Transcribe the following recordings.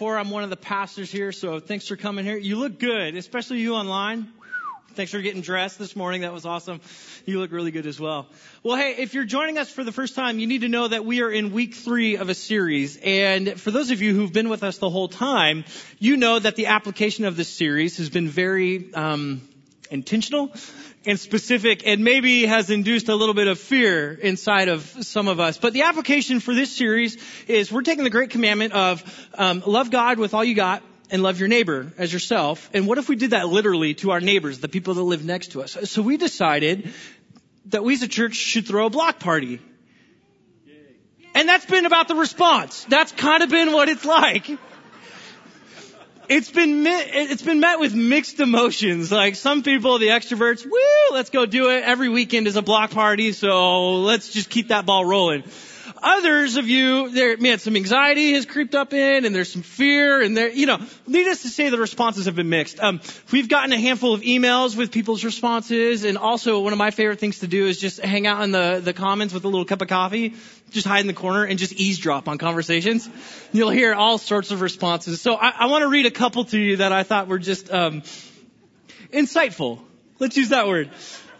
before, I'm one of the pastors here, so thanks for coming here. You look good, especially you online. Thanks for getting dressed this morning. That was awesome. You look really good as well. Well, hey, if you're joining us for the first time, you need to know that we are in week three of a series. And for those of you who've been with us the whole time, you know that the application of this series has been very um, intentional and specific and maybe has induced a little bit of fear inside of some of us. But the application for this series is we're taking the great commandment of um, love God with all you got and love your neighbor as yourself. And what if we did that literally to our neighbors, the people that live next to us? So we decided that we as a church should throw a block party. And that's been about the response. That's kind of been what it's like it's been it's been met with mixed emotions. Like some people, the extroverts, woo, let's go do it. Every weekend is a block party, so let's just keep that ball rolling. Others of you, there, man, some anxiety has creeped up in, and there's some fear, and there, you know, needless to say, the responses have been mixed. Um, we've gotten a handful of emails with people's responses, and also one of my favorite things to do is just hang out in the the comments with a little cup of coffee, just hide in the corner and just eavesdrop on conversations. You'll hear all sorts of responses. So I, I want to read a couple to you that I thought were just um, insightful. Let's use that word.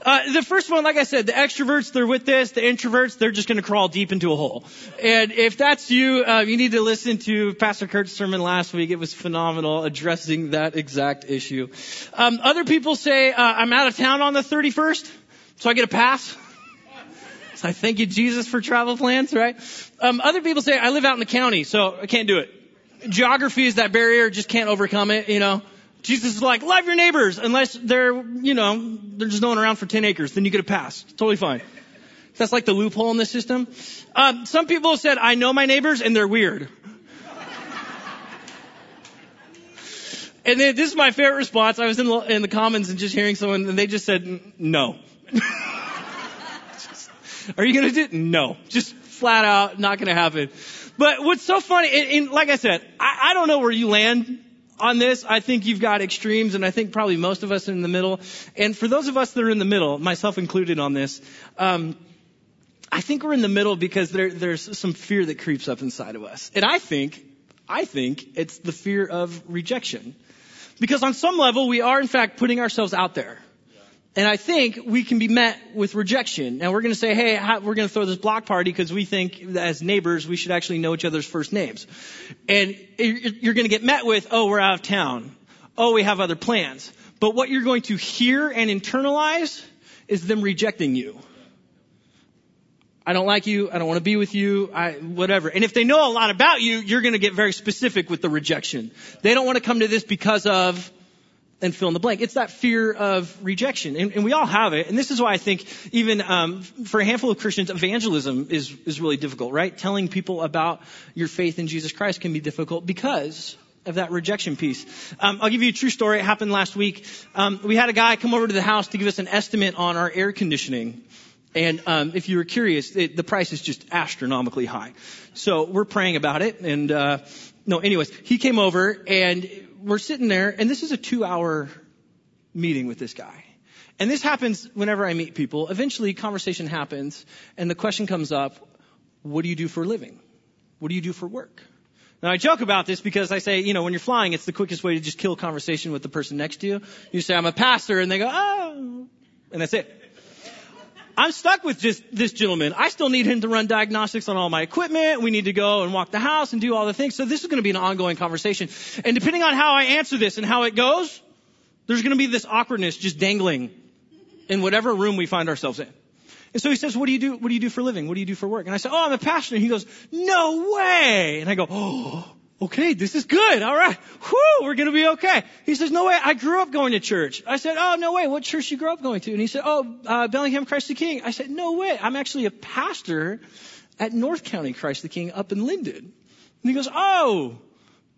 Uh, the first one, like I said, the extroverts, they're with this. The introverts, they're just going to crawl deep into a hole. And if that's you, uh, you need to listen to Pastor Kurt's sermon last week. It was phenomenal addressing that exact issue. Um, other people say, uh, I'm out of town on the 31st, so I get a pass. So I thank you, Jesus, for travel plans, right? Um, other people say, I live out in the county, so I can't do it. Geography is that barrier, just can't overcome it, you know. Jesus is like, love your neighbors unless they're, you know, they're just going around for 10 acres. Then you get a pass. Totally fine. That's like the loophole in the system. Um, some people said, I know my neighbors and they're weird. and then this is my favorite response. I was in the, in the comments and just hearing someone and they just said, no. Are you going to do it? No. Just flat out, not going to happen. But what's so funny, and, and like I said, I, I don't know where you land on this, I think you've got extremes, and I think probably most of us are in the middle. And for those of us that are in the middle, myself included on this, um, I think we're in the middle because there, there's some fear that creeps up inside of us. And I think, I think it's the fear of rejection. Because on some level, we are in fact putting ourselves out there. And I think we can be met with rejection. And we're going to say, hey, we're going to throw this block party because we think as neighbors we should actually know each other's first names. And you're going to get met with, oh, we're out of town. Oh, we have other plans. But what you're going to hear and internalize is them rejecting you. I don't like you. I don't want to be with you. I, whatever. And if they know a lot about you, you're going to get very specific with the rejection. They don't want to come to this because of and fill in the blank. It's that fear of rejection, and, and we all have it. And this is why I think even um, for a handful of Christians, evangelism is is really difficult, right? Telling people about your faith in Jesus Christ can be difficult because of that rejection piece. Um, I'll give you a true story. It happened last week. Um, we had a guy come over to the house to give us an estimate on our air conditioning. And um, if you were curious, it, the price is just astronomically high. So we're praying about it. And uh, no, anyways, he came over and we're sitting there, and this is a two hour meeting with this guy. And this happens whenever I meet people. Eventually, conversation happens, and the question comes up what do you do for a living? What do you do for work? Now, I joke about this because I say, you know, when you're flying, it's the quickest way to just kill conversation with the person next to you. You say, I'm a pastor, and they go, oh, and that's it. I'm stuck with just this gentleman. I still need him to run diagnostics on all my equipment. We need to go and walk the house and do all the things. So this is going to be an ongoing conversation. And depending on how I answer this and how it goes, there's going to be this awkwardness just dangling in whatever room we find ourselves in. And so he says, what do you do? What do you do for living? What do you do for work? And I said, oh, I'm a pastor. And he goes, no way. And I go, oh, okay, this is good. All right. Whew, we're going to be okay. He says, no way. I grew up going to church. I said, oh, no way. What church you grew up going to? And he said, oh, uh, Bellingham Christ the King. I said, no way. I'm actually a pastor at North County Christ the King up in Lynden. And he goes, oh,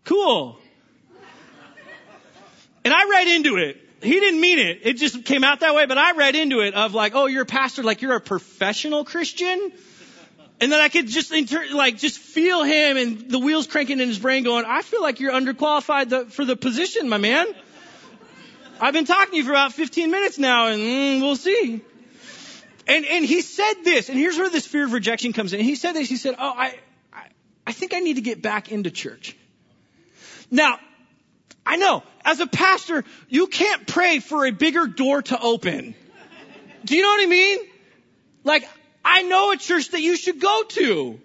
cool. And I read into it. He didn't mean it. It just came out that way, but I read into it of like, oh, you're a pastor, like you're a professional Christian? And then I could just inter- like just feel him and the wheels cranking in his brain going, I feel like you're underqualified the, for the position, my man. I've been talking to you for about 15 minutes now and mm, we'll see. And, and he said this, and here's where this fear of rejection comes in. He said this, he said, oh, I, I, I think I need to get back into church. Now, I know, as a pastor, you can't pray for a bigger door to open. Do you know what I mean? Like, I know a church that you should go to.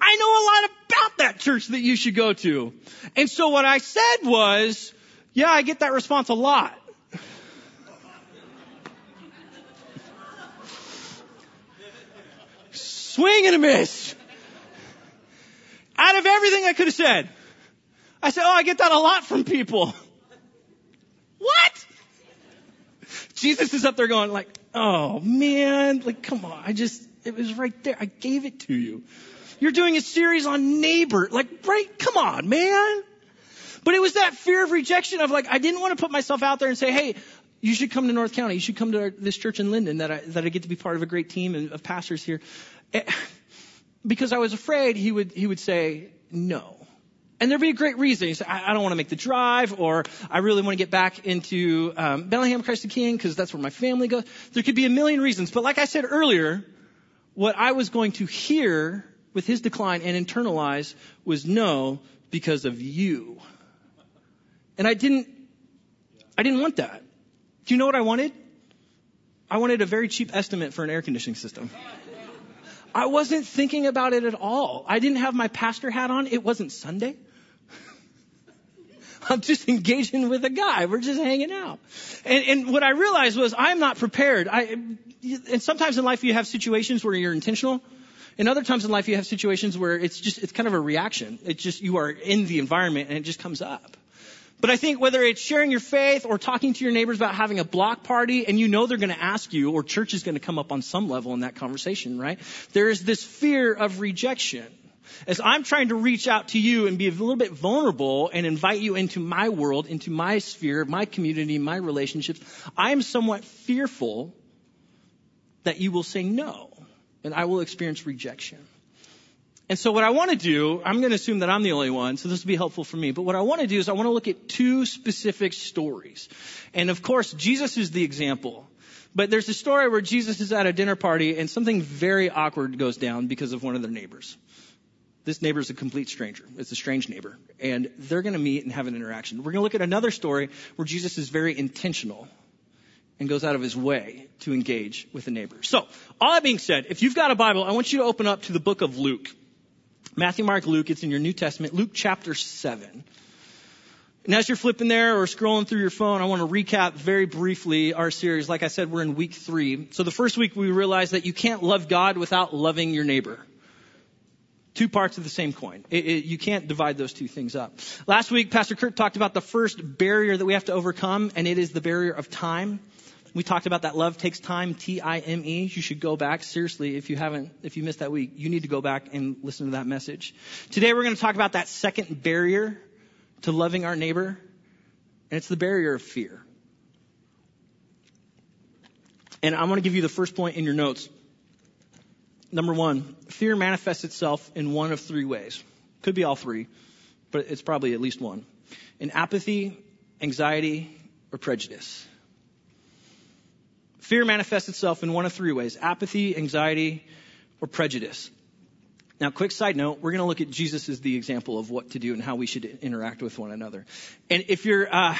I know a lot about that church that you should go to. And so what I said was, yeah, I get that response a lot. Swing and a miss. Out of everything I could have said, I said, oh, I get that a lot from people. What? Jesus is up there going like, oh man, like come on, I just, it was right there. I gave it to you. You're doing a series on neighbor, like right, come on, man. But it was that fear of rejection of like, I didn't want to put myself out there and say, hey, you should come to North County. You should come to our, this church in Lynden that I, that I get to be part of a great team of pastors here. Eh, because I was afraid he would, he would say no. And there'd be a great reason. He said, I, I don't want to make the drive, or I really want to get back into um, Bellingham Christ the King because that's where my family goes. There could be a million reasons. But like I said earlier, what I was going to hear with his decline and internalize was no because of you. And I didn't, I didn't want that. Do you know what I wanted? I wanted a very cheap estimate for an air conditioning system. I wasn't thinking about it at all. I didn't have my pastor hat on. It wasn't Sunday. I'm just engaging with a guy. We're just hanging out. And, and what I realized was I'm not prepared. I, and sometimes in life you have situations where you're intentional. And other times in life you have situations where it's just, it's kind of a reaction. It's just, you are in the environment and it just comes up. But I think whether it's sharing your faith or talking to your neighbors about having a block party and you know they're going to ask you or church is going to come up on some level in that conversation, right? There is this fear of rejection. As I'm trying to reach out to you and be a little bit vulnerable and invite you into my world, into my sphere, my community, my relationships, I'm somewhat fearful that you will say no and I will experience rejection. And so what I want to do, I'm going to assume that I'm the only one, so this will be helpful for me. But what I want to do is I want to look at two specific stories. And of course, Jesus is the example. But there's a story where Jesus is at a dinner party and something very awkward goes down because of one of their neighbors. This neighbor is a complete stranger. It's a strange neighbor. And they're going to meet and have an interaction. We're going to look at another story where Jesus is very intentional and goes out of his way to engage with a neighbor. So, all that being said, if you've got a Bible, I want you to open up to the book of Luke. Matthew, Mark, Luke. It's in your New Testament. Luke chapter 7. And as you're flipping there or scrolling through your phone, I want to recap very briefly our series. Like I said, we're in week three. So the first week we realized that you can't love God without loving your neighbor. Two parts of the same coin. It, it, you can't divide those two things up. Last week, Pastor Kurt talked about the first barrier that we have to overcome, and it is the barrier of time. We talked about that love takes time, T-I-M-E. You should go back. Seriously, if you haven't, if you missed that week, you need to go back and listen to that message. Today we're going to talk about that second barrier to loving our neighbor, and it's the barrier of fear. And I'm going to give you the first point in your notes. Number one, fear manifests itself in one of three ways. Could be all three, but it's probably at least one. In apathy, anxiety, or prejudice. Fear manifests itself in one of three ways apathy, anxiety, or prejudice. Now, quick side note, we're going to look at Jesus as the example of what to do and how we should interact with one another. And if you're, uh,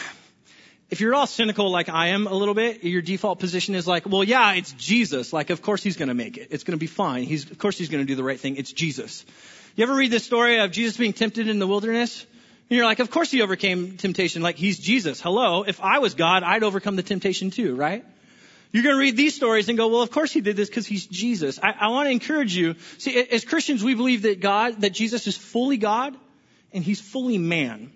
if you're all cynical like I am a little bit, your default position is like, well, yeah, it's Jesus. Like, of course he's going to make it. It's going to be fine. He's, of course he's going to do the right thing. It's Jesus. You ever read the story of Jesus being tempted in the wilderness? And you're like, of course he overcame temptation. Like, he's Jesus. Hello. If I was God, I'd overcome the temptation too, right? You're going to read these stories and go, well, of course he did this because he's Jesus. I, I want to encourage you. See, as Christians, we believe that God, that Jesus is fully God and he's fully man.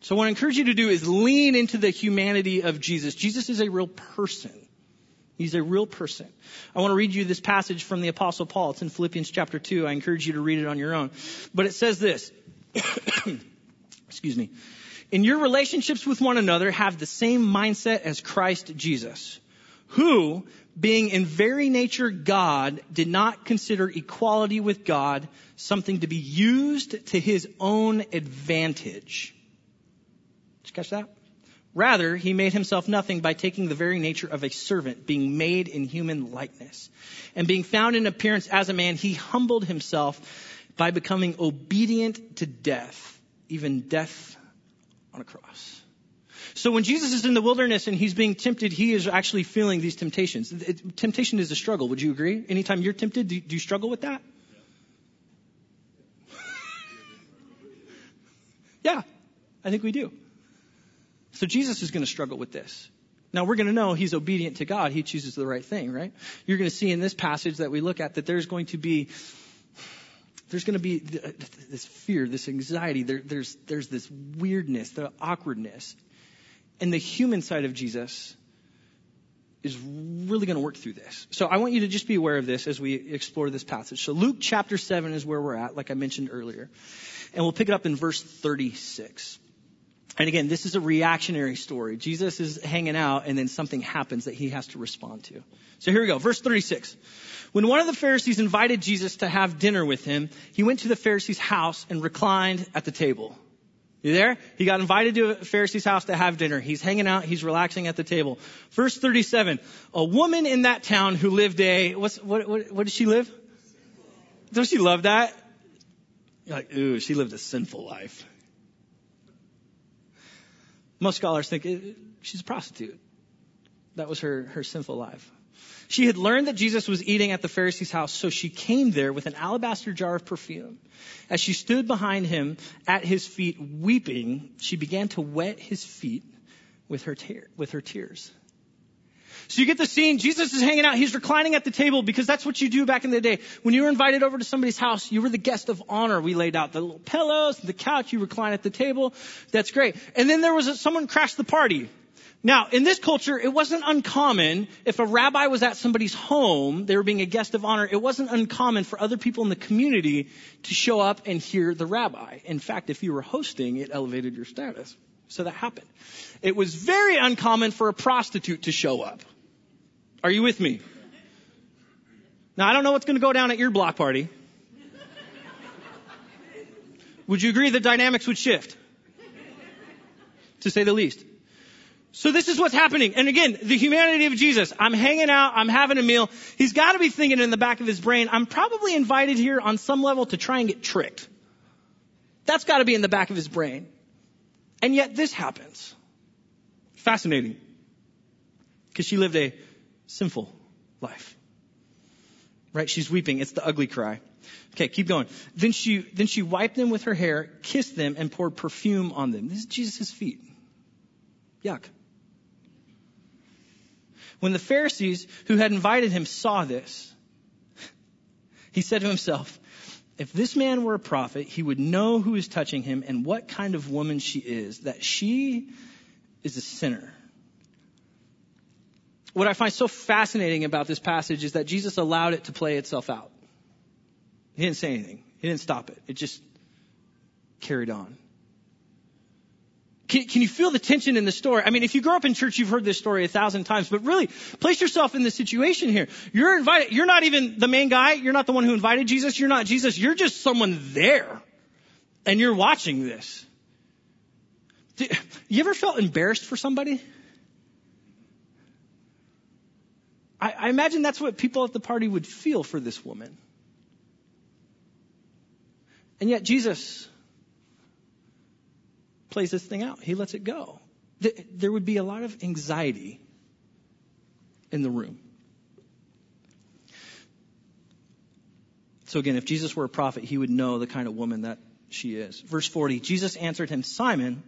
So what I encourage you to do is lean into the humanity of Jesus. Jesus is a real person. He's a real person. I want to read you this passage from the apostle Paul. It's in Philippians chapter 2. I encourage you to read it on your own. But it says this. Excuse me. In your relationships with one another, have the same mindset as Christ Jesus who, being in very nature God, did not consider equality with God something to be used to his own advantage. You catch that? Rather, he made himself nothing by taking the very nature of a servant, being made in human likeness. And being found in appearance as a man, he humbled himself by becoming obedient to death, even death on a cross. So when Jesus is in the wilderness and he's being tempted, he is actually feeling these temptations. It, temptation is a struggle. Would you agree? Anytime you're tempted, do, do you struggle with that? yeah, I think we do. So Jesus is going to struggle with this. Now we're going to know he's obedient to God. He chooses the right thing, right? You're going to see in this passage that we look at that there's going to be there's going to be this fear, this anxiety. There, there's there's this weirdness, the awkwardness, and the human side of Jesus is really going to work through this. So I want you to just be aware of this as we explore this passage. So Luke chapter 7 is where we're at, like I mentioned earlier. And we'll pick it up in verse 36. And again, this is a reactionary story. Jesus is hanging out and then something happens that he has to respond to. So here we go. Verse 36. When one of the Pharisees invited Jesus to have dinner with him, he went to the Pharisee's house and reclined at the table. You there? He got invited to a Pharisee's house to have dinner. He's hanging out. He's relaxing at the table. Verse 37. A woman in that town who lived a, what's, what, what, what did she live? Don't she love that? You're like, ooh, she lived a sinful life. Most scholars think it, she's a prostitute. That was her, her sinful life. She had learned that Jesus was eating at the Pharisee's house, so she came there with an alabaster jar of perfume. As she stood behind him at his feet weeping, she began to wet his feet with her, tear, with her tears. So you get the scene. Jesus is hanging out. He's reclining at the table because that's what you do back in the day. When you were invited over to somebody's house, you were the guest of honor. We laid out the little pillows, the couch. You recline at the table. That's great. And then there was a, someone crashed the party. Now, in this culture, it wasn't uncommon if a rabbi was at somebody's home, they were being a guest of honor, it wasn't uncommon for other people in the community to show up and hear the rabbi. In fact, if you were hosting, it elevated your status. So that happened. It was very uncommon for a prostitute to show up. Are you with me? Now, I don't know what's going to go down at your block party. Would you agree the dynamics would shift? To say the least. So this is what's happening. And again, the humanity of Jesus. I'm hanging out, I'm having a meal. He's got to be thinking in the back of his brain, I'm probably invited here on some level to try and get tricked. That's got to be in the back of his brain. And yet this happens. Fascinating. Because she lived a sinful life. Right? She's weeping. It's the ugly cry. Okay, keep going. Then she, then she wiped them with her hair, kissed them, and poured perfume on them. This is Jesus' feet. Yuck. When the Pharisees who had invited him saw this, he said to himself, if this man were a prophet, he would know who is touching him and what kind of woman she is, that she is a sinner what I find so fascinating about this passage is that Jesus allowed it to play itself out. He didn't say anything. He didn't stop it. It just carried on. Can, can, you feel the tension in the story? I mean, if you grew up in church, you've heard this story a thousand times, but really, place yourself in the situation here. You're invited, you're not even the main guy, you're not the one who invited Jesus, you're not Jesus, you're just someone there. And you're watching this. You ever felt embarrassed for somebody? I, I imagine that's what people at the party would feel for this woman. And yet Jesus plays this thing out. He lets it go. There would be a lot of anxiety in the room. So again, if Jesus were a prophet, he would know the kind of woman that she is. Verse 40, Jesus answered him, Simon,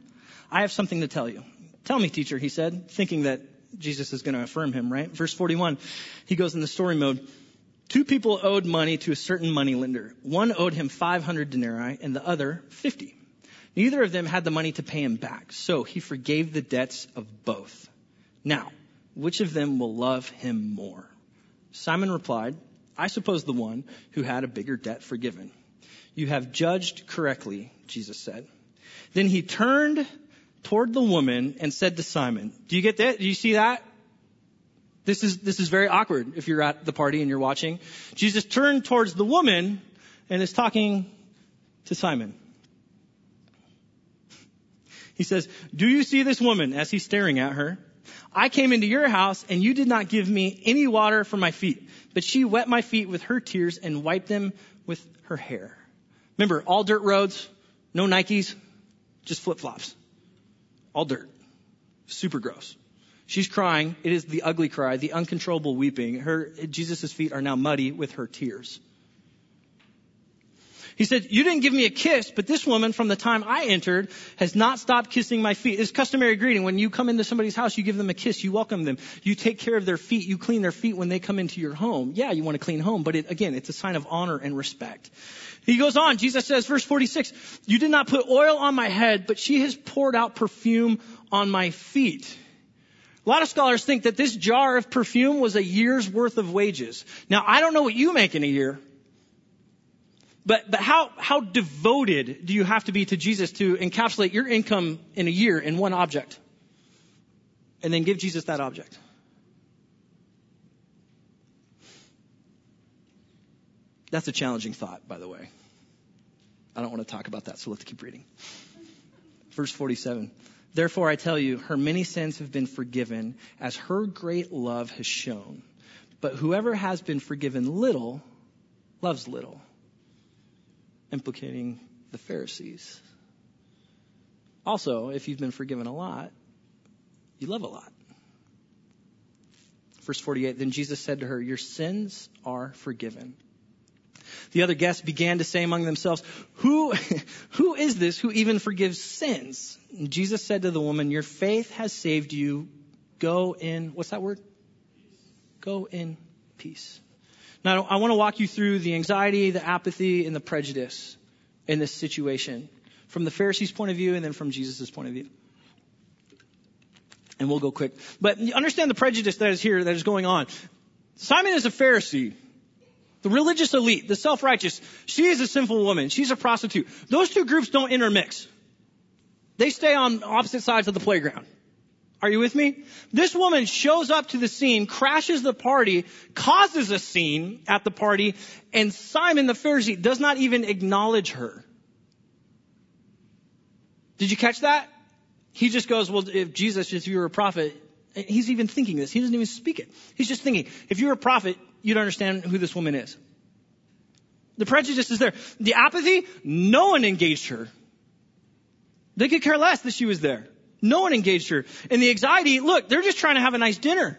I have something to tell you. Tell me, teacher, he said, thinking that Jesus is going to affirm him, right? Verse 41, he goes in the story mode. Two people owed money to a certain money lender. One owed him 500 denarii and the other 50. Neither of them had the money to pay him back, so he forgave the debts of both. Now, which of them will love him more? Simon replied, I suppose the one who had a bigger debt forgiven. You have judged correctly, Jesus said. Then he turned toward the woman and said to Simon, do you get that? Do you see that? This is, this is very awkward if you're at the party and you're watching. Jesus turned towards the woman and is talking to Simon. He says, do you see this woman as he's staring at her? I came into your house and you did not give me any water for my feet, but she wet my feet with her tears and wiped them with her hair. Remember, all dirt roads, no Nikes, just flip flops. All dirt. Super gross. She's crying. It is the ugly cry, the uncontrollable weeping. Her, Jesus' feet are now muddy with her tears. He said, you didn't give me a kiss, but this woman from the time I entered has not stopped kissing my feet. It's customary greeting. When you come into somebody's house, you give them a kiss, you welcome them, you take care of their feet, you clean their feet when they come into your home. Yeah, you want to clean home, but it, again, it's a sign of honor and respect. He goes on, Jesus says, verse 46, you did not put oil on my head, but she has poured out perfume on my feet. A lot of scholars think that this jar of perfume was a year's worth of wages. Now, I don't know what you make in a year, but, but how, how devoted do you have to be to Jesus to encapsulate your income in a year in one object? And then give Jesus that object. That's a challenging thought, by the way. I don't want to talk about that, so let's keep reading. Verse 47. Therefore I tell you, her many sins have been forgiven as her great love has shown. But whoever has been forgiven little loves little. Implicating the Pharisees. Also, if you've been forgiven a lot, you love a lot. Verse 48, then Jesus said to her, your sins are forgiven. The other guests began to say among themselves, who, who is this who even forgives sins? And Jesus said to the woman, your faith has saved you. Go in, what's that word? Go in peace. Now, I want to walk you through the anxiety, the apathy, and the prejudice in this situation from the Pharisees' point of view and then from Jesus' point of view. And we'll go quick. But understand the prejudice that is here, that is going on. Simon is a Pharisee. The religious elite, the self-righteous, she is a sinful woman. She's a prostitute. Those two groups don't intermix. They stay on opposite sides of the playground. Are you with me? This woman shows up to the scene, crashes the party, causes a scene at the party, and Simon the Pharisee does not even acknowledge her. Did you catch that? He just goes, well, if Jesus, if you were a prophet, he's even thinking this. He doesn't even speak it. He's just thinking, if you're a prophet, you'd understand who this woman is. The prejudice is there. The apathy, no one engaged her. They could care less that she was there. No one engaged her. And the anxiety, look, they're just trying to have a nice dinner.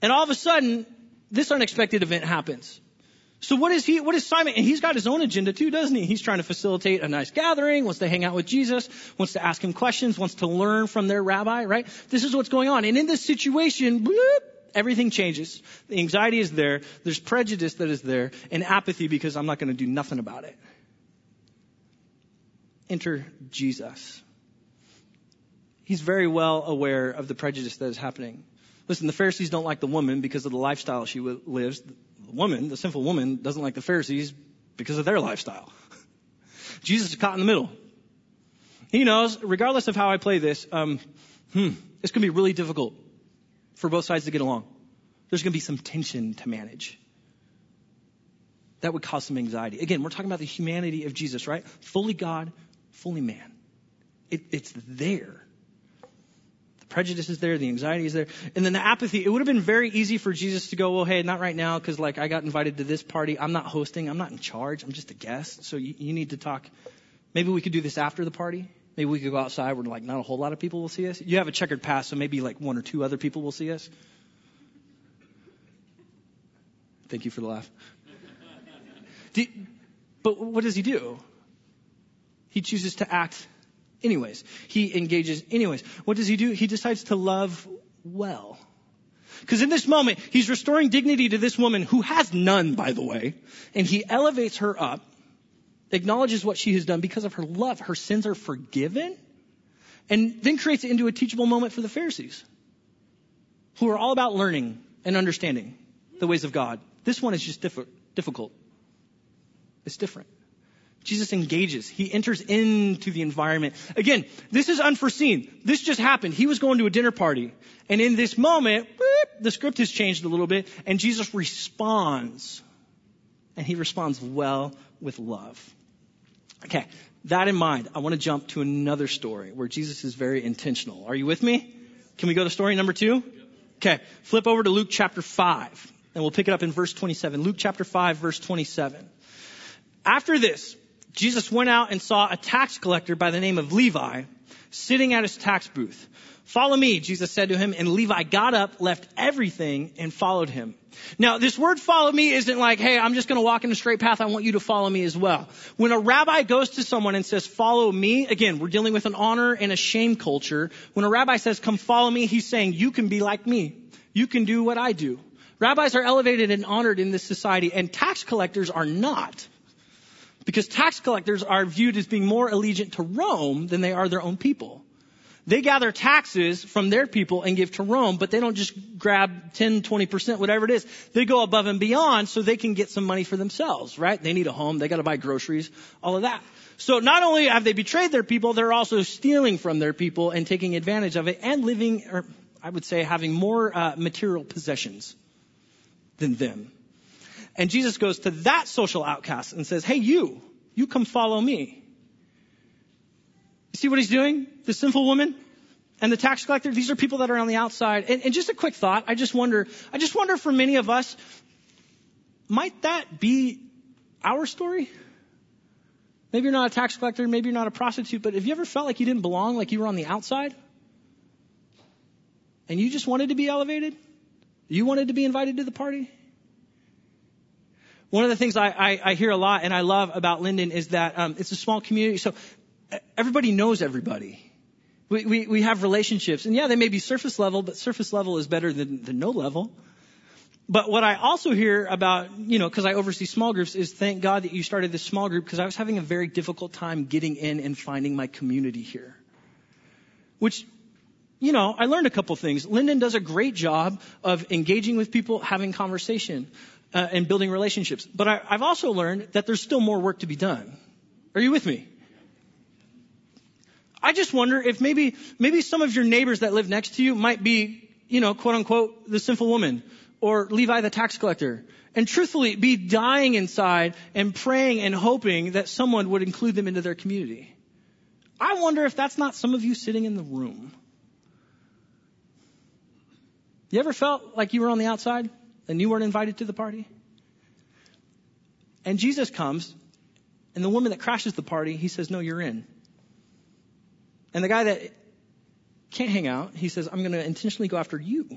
And all of a sudden, this unexpected event happens. So what is he, what is Simon? And he's got his own agenda too, doesn't he? He's trying to facilitate a nice gathering, wants to hang out with Jesus, wants to ask him questions, wants to learn from their rabbi, right? This is what's going on. And in this situation, bloop, everything changes. The anxiety is there. There's prejudice that is there and apathy because I'm not going to do nothing about it. Enter Jesus. He's very well aware of the prejudice that is happening. Listen, the Pharisees don't like the woman because of the lifestyle she lives. The woman, the sinful woman, doesn't like the Pharisees because of their lifestyle. Jesus is caught in the middle. He knows, regardless of how I play this, um, hmm, it's going to be really difficult for both sides to get along. There's going to be some tension to manage. That would cause some anxiety. Again, we're talking about the humanity of Jesus, right? Fully God, fully man. It, it's there. Prejudice is there, the anxiety is there, and then the apathy. It would have been very easy for Jesus to go, well, hey, not right now, because like I got invited to this party. I'm not hosting. I'm not in charge. I'm just a guest. So you, you need to talk. Maybe we could do this after the party. Maybe we could go outside where like not a whole lot of people will see us. You have a checkered past, so maybe like one or two other people will see us. Thank you for the laugh. Do, but what does he do? He chooses to act anyways. He engages anyways. What does he do? He decides to love well. Because in this moment, he's restoring dignity to this woman who has none, by the way, and he elevates her up acknowledges what she has done because of her love. Her sins are forgiven and then creates it into a teachable moment for the Pharisees who are all about learning and understanding the ways of God. This one is just diff- difficult. It's different. Jesus engages. He enters into the environment. Again, this is unforeseen. This just happened. He was going to a dinner party. And in this moment, the script has changed a little bit and Jesus responds. And he responds well with love. Okay, that in mind, I want to jump to another story where Jesus is very intentional. Are you with me? Can we go to story number two? Okay, flip over to Luke chapter 5, and we'll pick it up in verse 27. Luke chapter 5, verse 27. After this, Jesus went out and saw a tax collector by the name of Levi sitting at his tax booth. Follow me, Jesus said to him, and Levi got up, left everything, and followed him. Now, this word follow me isn't like, hey, I'm just to walk in a straight path. I want you to follow me as well. When a rabbi goes to someone and says, follow me, again, we're dealing with an honor and a shame culture. When a rabbi says, come follow me, he's saying, you can be like me. You can do what I do. Rabbis are elevated and honored in this society, and tax collectors are not. Because tax collectors are viewed as being more allegiant to Rome than they are their own people. They gather taxes from their people and give to Rome, but they don't just grab 10, 20%, whatever it is. They go above and beyond so they can get some money for themselves, right? They need a home, they gotta buy groceries, all of that. So not only have they betrayed their people, they're also stealing from their people and taking advantage of it and living, or I would say having more uh, material possessions than them. And Jesus goes to that social outcast and says, hey you, you come follow me. You see what he's doing? The sinful woman and the tax collector, these are people that are on the outside. And, and just a quick thought, I just wonder, I just wonder for many of us, might that be our story? Maybe you're not a tax collector, maybe you're not a prostitute, but have you ever felt like you didn't belong, like you were on the outside? And you just wanted to be elevated? You wanted to be invited to the party? One of the things I, I, I hear a lot and I love about Lynden is that um, it's a small community. So everybody knows everybody. We, we, we have relationships. And yeah, they may be surface level, but surface level is better than, than no level. But what I also hear about, you know, because I oversee small groups, is thank God that you started this small group because I was having a very difficult time getting in and finding my community here. Which, you know, I learned a couple things. Lynden does a great job of engaging with people, having conversation, uh, and building relationships. But I, I've also learned that there's still more work to be done. Are you with me? I just wonder if maybe, maybe some of your neighbors that live next to you might be, you know, quote unquote, the sinful woman or Levi the tax collector. And truthfully, be dying inside and praying and hoping that someone would include them into their community. I wonder if that's not some of you sitting in the room. You ever felt like you were on the outside and you weren't invited to the party? And Jesus comes, and the woman that crashes the party, he says, No, you're in. And the guy that can't hang out, he says, I'm going to intentionally go after you.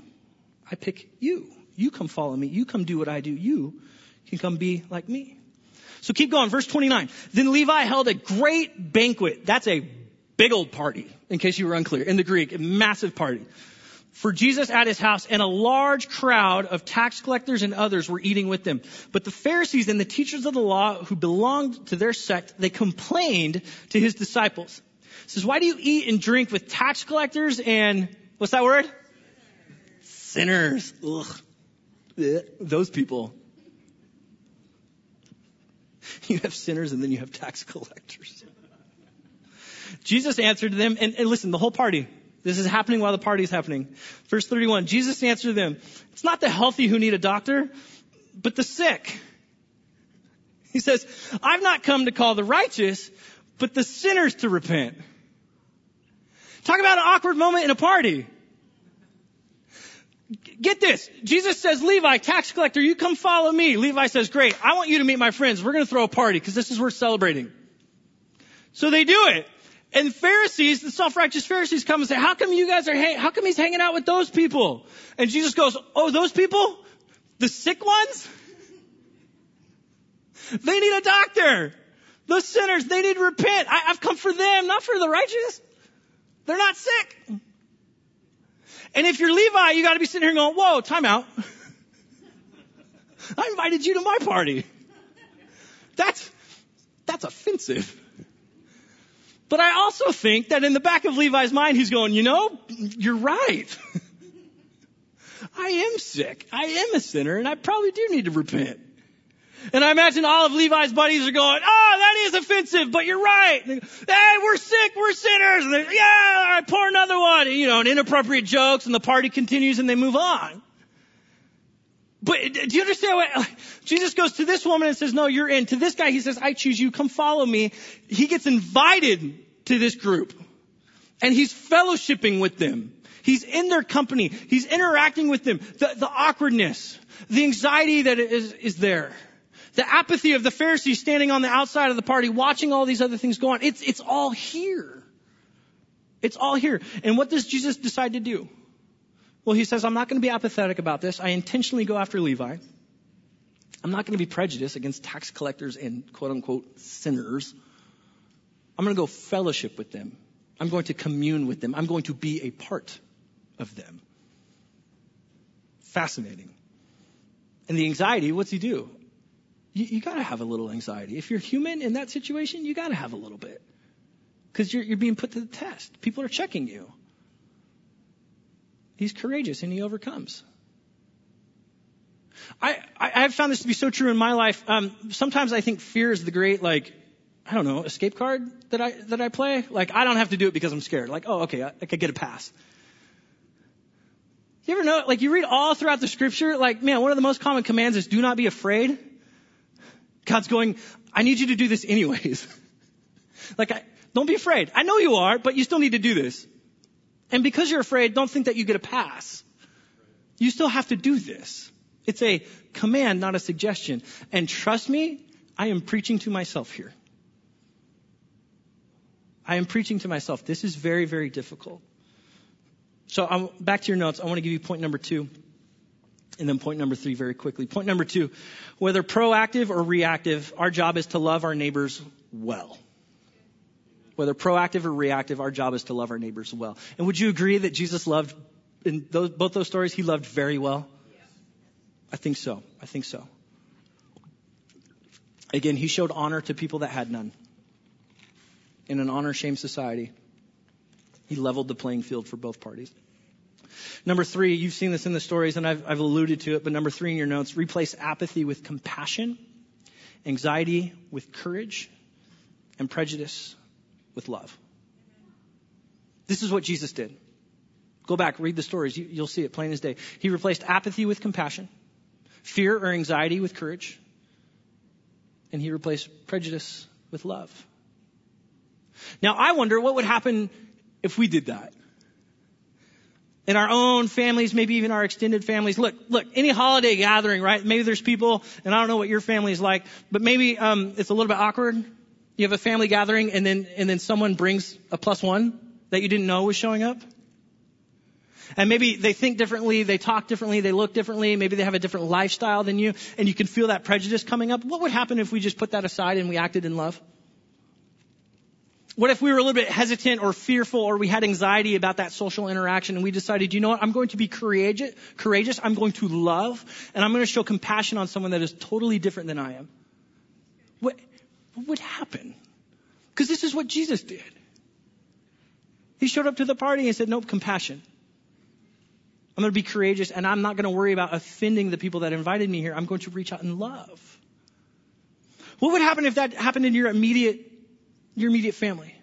I pick you. You come follow me. You come do what I do. You can come be like me. So keep going. Verse 29. Then Levi held a great banquet. That's a big old party, in case you were unclear. In the Greek, a massive party. For Jesus at his house, and a large crowd of tax collectors and others were eating with them. But the Pharisees and the teachers of the law who belonged to their sect, they complained to his disciples says, why do you eat and drink with tax collectors and, what's that word? Sinners. Ugh. Eh, those people. You have sinners and then you have tax collectors. Jesus answered them, and, and listen, the whole party, this is happening while the party is happening. Verse 31, Jesus answered them, it's not the healthy who need a doctor, but the sick. He says, I've not come to call the righteous, but the sinners to repent. Talk about an awkward moment in a party. Get this. Jesus says, Levi, tax collector, you come follow me. Levi says, great. I want you to meet my friends. We're going to throw a party because this is worth celebrating. So they do it. And Pharisees, the self-righteous Pharisees come and say, how come you guys are, hang- how come he's hanging out with those people? And Jesus goes, oh, those people? The sick ones? They need a doctor. The sinners, they need to repent. I, I've come for them, not for the righteous. They're not sick. And if you're Levi, you gotta be sitting here going, whoa, time out. I invited you to my party. That's, that's offensive. But I also think that in the back of Levi's mind, he's going, you know, you're right. I am sick. I am a sinner and I probably do need to repent. And I imagine all of Levi's buddies are going, oh, that is offensive, but you're right. Hey, we're sick, we're sinners. And yeah, all right, pour another one. You know, and inappropriate jokes and the party continues and they move on. But do you understand what, Jesus goes to this woman and says, no, you're in. To this guy, he says, I choose you, come follow me. He gets invited to this group. And he's fellowshipping with them. He's in their company. He's interacting with them. The, the awkwardness, the anxiety that is, is there The apathy of the Pharisees standing on the outside of the party, watching all these other things go on. It's, it's all here. It's all here. And what does Jesus decide to do? Well, he says, I'm not going to be apathetic about this. I intentionally go after Levi. I'm not going to be prejudiced against tax collectors and quote unquote sinners. I'm going to go fellowship with them. I'm going to commune with them. I'm going to be a part of them. Fascinating. And the anxiety, what's he do? You, you got to have a little anxiety. If you're human in that situation, you got to have a little bit. Because you're, you're being put to the test. People are checking you. He's courageous and he overcomes. I, I, have found this to be so true in my life. Um, sometimes I think fear is the great, like, I don't know, escape card that I, that I play. Like, I don't have to do it because I'm scared. Like, oh, okay, I, I could get a pass. You ever know, like, you read all throughout the scripture, like, man, one of the most common commands is do not be afraid. God's going, I need you to do this anyways. like, I, don't be afraid. I know you are, but you still need to do this. And because you're afraid, don't think that you get a pass. You still have to do this. It's a command, not a suggestion. And trust me, I am preaching to myself here. I am preaching to myself. This is very, very difficult. So I'm, back to your notes. I want to give you point number two. And then point number three very quickly. Point number two, whether proactive or reactive, our job is to love our neighbors well. Whether proactive or reactive, our job is to love our neighbors well. And would you agree that Jesus loved, in those, both those stories, he loved very well? I think so. I think so. Again, he showed honor to people that had none. In an honor shame society, he leveled the playing field for both parties. Number three, you've seen this in the stories and I've, I've alluded to it, but number three in your notes, replace apathy with compassion, anxiety with courage, and prejudice with love. This is what Jesus did. Go back, read the stories. You, will see it plain as day. He replaced apathy with compassion fear or anxiety with courage, and he replaced prejudice with love. Now, I wonder what would happen if we did that. In our own families, maybe even our extended families. Look, look, any holiday gathering, right? Maybe there's people, and I don't know what your family is like, but maybe um, it's a little bit awkward. You have a family gathering, and then and then someone brings a plus one that you didn't know was showing up. And maybe they think differently, they talk differently, they look differently, maybe they have a different lifestyle than you, and you can feel that prejudice coming up. What would happen if we just put that aside and we acted in love? What if we were a little bit hesitant or fearful or we had anxiety about that social interaction and we decided, you know what, I'm going to be courageous, I'm going to love, and I'm going to show compassion on someone that is totally different than I am? What, what would happen? Because this is what Jesus did. He showed up to the party and said, nope, compassion. I'm going to be courageous and I'm not going to worry about offending the people that invited me here. I'm going to reach out in love. What would happen if that happened in your immediate, your immediate family?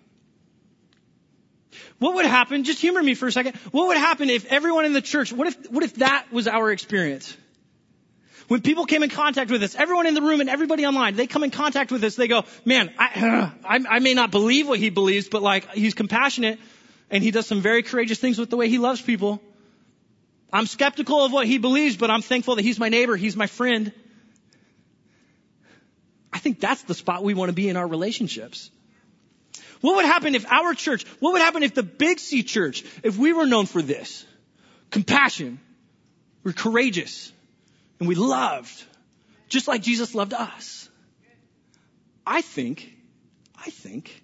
What would happen? Just humor me for a second. What would happen if everyone in the church, what if, what if that was our experience? When people came in contact with us, everyone in the room and everybody online, they come in contact with us, they go, man, I, I, I may not believe what he believes, but like, he's compassionate and he does some very courageous things with the way he loves people. I'm skeptical of what he believes, but I'm thankful that he's my neighbor, he's my friend. I think that's the spot we want to be in our relationships. What would happen if our church, what would happen if the Big C church, if we were known for this? Compassion. We're courageous. And we loved. Just like Jesus loved us. I think, I think,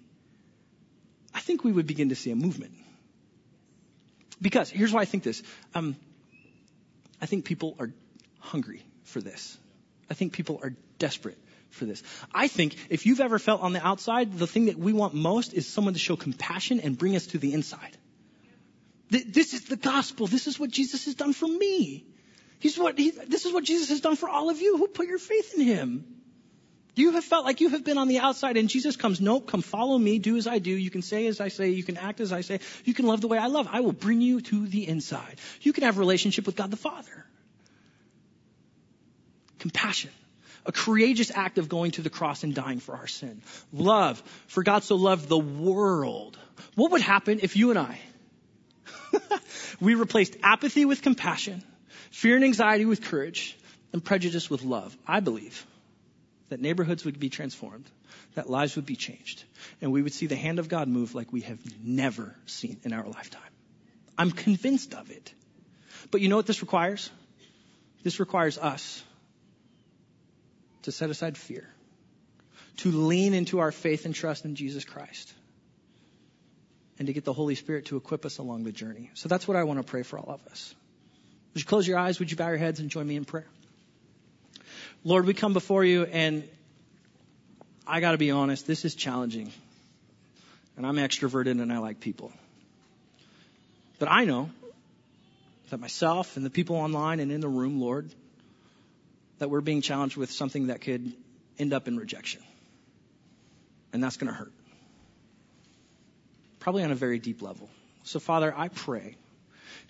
I think we would begin to see a movement. Because here's why I think this. Um, I think people are hungry for this. I think people are desperate for this. I think if you've ever felt on the outside, the thing that we want most is someone to show compassion and bring us to the inside. This is the gospel. This is what Jesus has done for me. He's what, he, this is what Jesus has done for all of you who put your faith in him. You have felt like you have been on the outside and Jesus comes, nope, come follow me, do as I do. You can say as I say, you can act as I say, you can love the way I love. I will bring you to the inside. You can have a relationship with God the Father. Compassion. A courageous act of going to the cross and dying for our sin. Love. For God so loved the world. What would happen if you and I, we replaced apathy with compassion, fear and anxiety with courage, and prejudice with love? I believe that neighborhoods would be transformed, that lives would be changed, and we would see the hand of God move like we have never seen in our lifetime. I'm convinced of it. But you know what this requires? This requires us to set aside fear, to lean into our faith and trust in Jesus Christ, and to get the Holy Spirit to equip us along the journey. So that's what I want to pray for all of us. Would you close your eyes? Would you bow your heads and join me in prayer? Lord, we come before you, and I got to be honest, this is challenging. And I'm extroverted and I like people. But I know that myself and the people online and in the room, Lord, that we're being challenged with something that could end up in rejection. And that's going to hurt. Probably on a very deep level. So, Father, I pray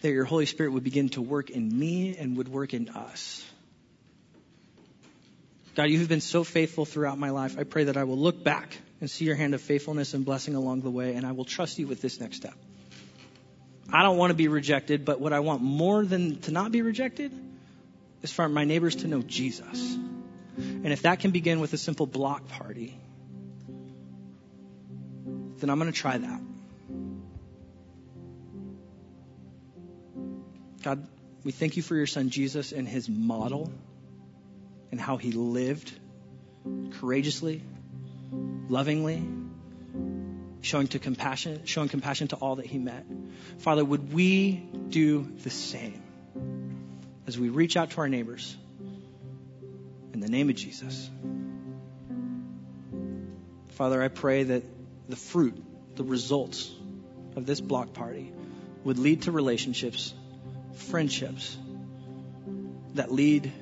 that your Holy Spirit would begin to work in me and would work in us. God, you have been so faithful throughout my life. I pray that I will look back and see your hand of faithfulness and blessing along the way, and I will trust you with this next step. I don't want to be rejected, but what I want more than to not be rejected is for my neighbors to know Jesus. And if that can begin with a simple block party, then I'm going to try that. God, we thank you for your son Jesus and his model and how he lived courageously, lovingly, showing to compassion, showing compassion to all that he met. Father, would we do the same as we reach out to our neighbors in the name of Jesus? Father, I pray that the fruit, the results of this block party would lead to relationships, friendships that lead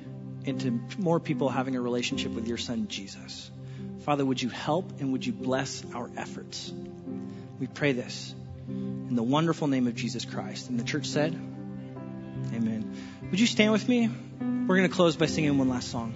into more people having a relationship with your son, Jesus. Father, would you help and would you bless our efforts? We pray this in the wonderful name of Jesus Christ. And the church said, Amen. Would you stand with me? We're going to close by singing one last song.